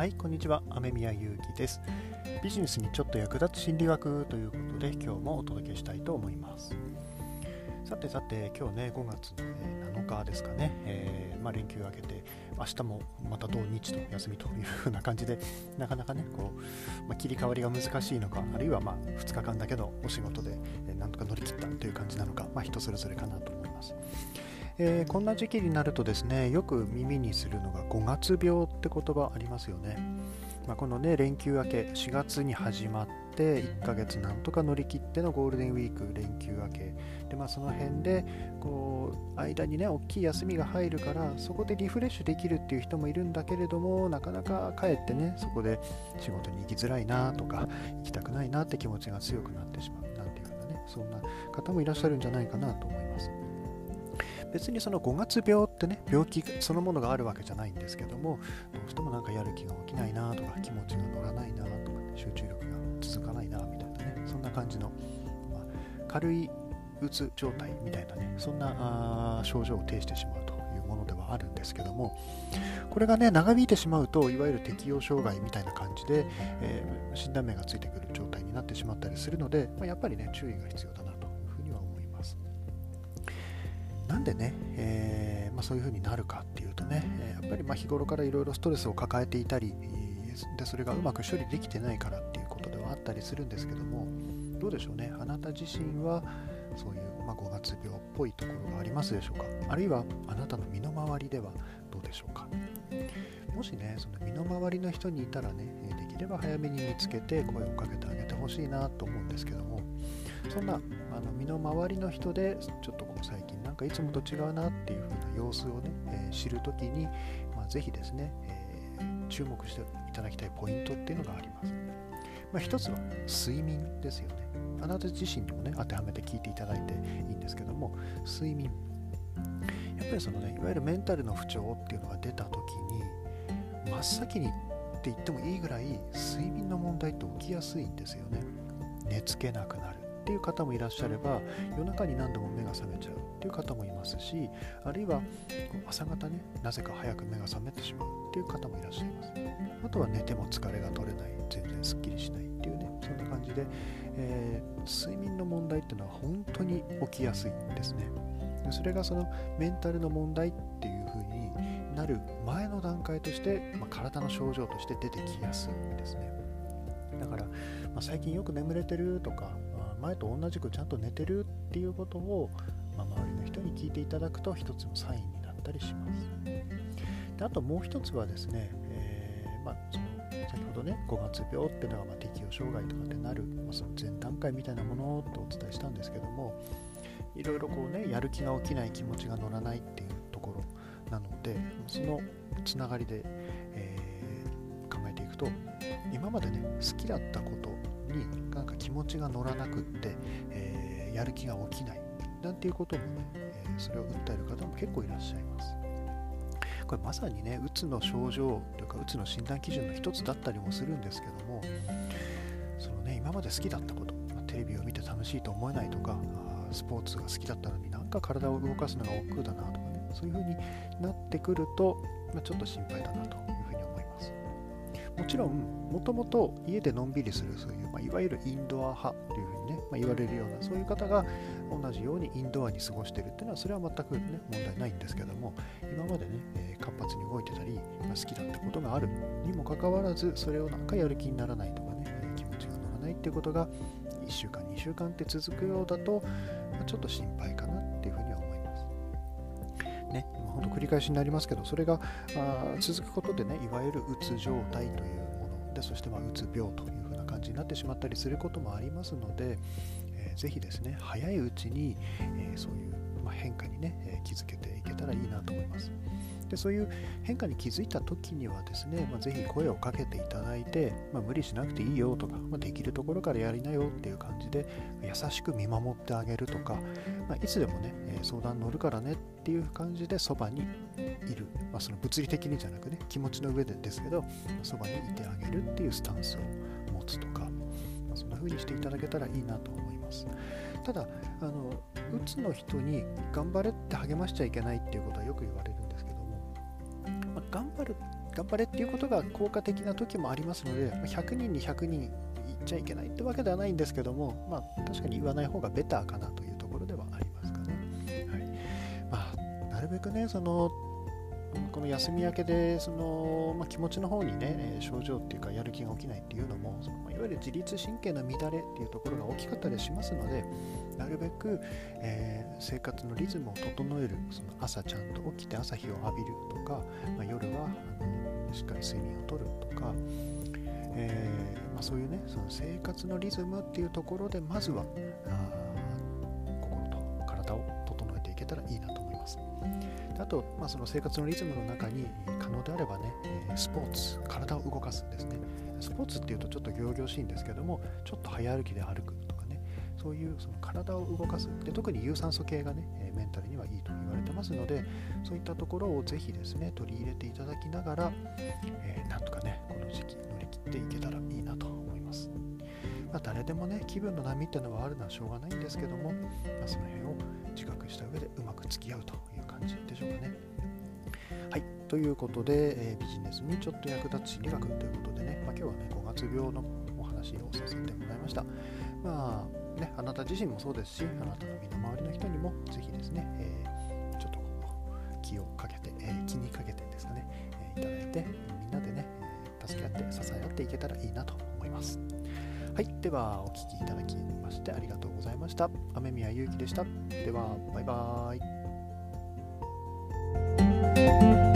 はいこんにちは。雨宮ゆうきです。ビジネスにちょっと役立つ心理学ということで今日もお届けしたいと思います。さてさて今日ね5月の7日ですかね、えー、まあ、連休明けて明日もまた土日と休みという風な感じでなかなかねこう、まあ、切り替わりが難しいのかあるいはま2日間だけのお仕事で、えなんとか乗り切ったという感じなのか、まあ、人それぞれかなと思います。えー、こんな時期になるとですねよく耳にするのが5月病って言葉ありますよね、まあ、このね連休明け4月に始まって1ヶ月なんとか乗り切ってのゴールデンウィーク連休明けで、まあ、その辺でこう間にね大きい休みが入るからそこでリフレッシュできるっていう人もいるんだけれどもなかなか帰ってねそこで仕事に行きづらいなとか行きたくないなって気持ちが強くなってしまうなんていうようなねそんな方もいらっしゃるんじゃないかなと思います。別にその5月病ってね病気そのものがあるわけじゃないんですけどもどうしてもなんかやる気が起きないなとか気持ちが乗らないなとか、ね、集中力が続かないなみたいなねそんな感じの、まあ、軽いうつ状態みたいなねそんな症状を呈してしまうというものではあるんですけどもこれがね長引いてしまうといわゆる適応障害みたいな感じで、えー、診断名がついてくる状態になってしまったりするので、まあ、やっぱりね注意が必要だななんでね、えー、まあ、そういう風になるかっていうとね、やっぱりま日頃からいろいろストレスを抱えていたりでそれがうまく処理できてないからっていうことではあったりするんですけどもどうでしょうね。あなた自身はそういう、まあ、5月病っぽいところがありますでしょうか？あるいはあなたの身の回りではどうでしょうか？もしねその身の回りの人にいたらねできれば早めに見つけて声をかけてあげてほしいなと思うんですけどもそんなあの身の回りの人でちょっとこう最近かいつもと違うなっていう風な様子をね、えー、知るときに、まあ、ぜひですね、えー、注目していただきたいポイントっていうのがあります。まあ、一つは睡眠ですよね。あなた自身にもね、当てはめて聞いていただいていいんですけども、睡眠。やっぱりそのね、いわゆるメンタルの不調っていうのが出た時に、真っ先にって言ってもいいぐらい睡眠の問題って起きやすいんですよね。寝つけなくなる。っていう方もいらっしゃれば夜中に何度も目が覚めちゃうっていう方もいますしあるいは朝方ねなぜか早く目が覚めてしまうっていう方もいらっしゃいます。あとは寝ても疲れが取れない全然すっきりしないっていうねそんな感じで、えー、睡眠の問題っていうのは本当に起きやすいんですね。それがそのメンタルの問題っていう風になる前の段階として、まあ、体の症状として出てきやすいんですね。だから、まあ、最近よく眠れてるとか、前と同じくちゃんと寝てるっていうことを、まあ、周りの人に聞いていただくと一つのサインになったりします。であともう一つはですね、えー、まあ、その先ほどね5月病っていうのがま適応障害とかってなる、まあ、その前段階みたいなものとお伝えしたんですけどもいろいろこうねやる気が起きない気持ちが乗らないっていうところなのでそのつながりで、えー、考えていくと今までね好きだったことになんか気持ちが乗らなくって、えー、やる気が起きないなんていうこともね、えー、それを訴える方も結構いらっしゃいます。これまさにね、うつの症状というか、うつの診断基準の一つだったりもするんですけども、そのね、今まで好きだったこと、テレビを見て楽しいと思えないとか、スポーツが好きだったのになんか体を動かすのが億劫だなとかね、そういう風になってくると、まあ、ちょっと心配だなとちろんもともと家でのんびりするそういう、まあ、いわゆるインドア派というふうにね、まあ、言われるようなそういう方が同じようにインドアに過ごしているっていうのはそれは全くね問題ないんですけども今までね、えー、活発に動いてたり、まあ、好きだったことがあるにもかかわらずそれをなんかやる気にならないとかね、えー、気持ちが乗らないっていうことが1週間2週間って続くようだと、まあ、ちょっと心配かなっていうふうに本当繰り返しになりますけどそれが続くことでねいわゆるうつ状態というものでそしてまあうつ病というふうな感じになってしまったりすることもありますので、えー、ぜひですね早いうちに、えー、そういう、まあ、変化にね、えー、気づけていけたらいいなと思います。でそういう変化に気づいた時にはですね、まあ、ぜひ声をかけていただいて、まあ、無理しなくていいよとか、まあ、できるところからやりなよっていう感じで優しく見守ってあげるとか、まいつでもね、え相談乗るからねっていう感じでそばにいる、まあその物理的にじゃなくね気持ちの上でですけどそばにいてあげるっていうスタンスを持つとか、まそんな風にしていただけたらいいなと思いますただあのうつの人に頑張れって励ましちゃいけないっていうことはよく言われるんですけどもま頑張る頑張れっていうことが効果的な時もありますので100人に100人言っちゃいけないってわけではないんですけども、まあ、確かに言わない方がベターかなというところではあります。なるべくねそのこの休み明けでその、まあ、気持ちの方にね症状っていうかやる気が起きないっていうのもその、いわゆる自律神経の乱れっていうところが大きかったりしますのでなるべく、えー、生活のリズムを整えるその朝ちゃんと起きて朝日を浴びるとか、まあ、夜はあのしっかり睡眠をとるとか、えー、まあ、そういうねその生活のリズムっていうところでまずはあ心と体を整えていけたらいい。あと、まあ、その生活のリズムの中に可能であればね、スポーツ、体を動かすんですね。スポーツっていうとちょっと仰々しいんですけども、ちょっと早歩きで歩くとかね、そういうその体を動かすで、特に有酸素系がね、メンタルにはいいと言われてますので、そういったところをぜひですね、取り入れていただきながら、えー、なんとかね、この時期乗り切っていけたらいいなとま。あ、誰でもね、気分の波っていうのはあるのはしょうがないんですけども、まあ、その辺を自覚した上でうまく付き合うという感じでしょうかね。はい、ということで、えー、ビジネスにちょっと役立つ心理学ということでね、まあ、今日はね、5月病のお話をさせてもらいました。まあね、あなた自身もそうですし、あなたの身の回りの人にもぜひですね、えー、ちょっと気をかけて、えー、気にかけてですかね、え、いただいて、みんなでね、助け合って支え合っていけたらいいなと思います。はい、ではお聴きいただきましてありがとうございました。雨宮ゆうきでした。では、バイバーイ。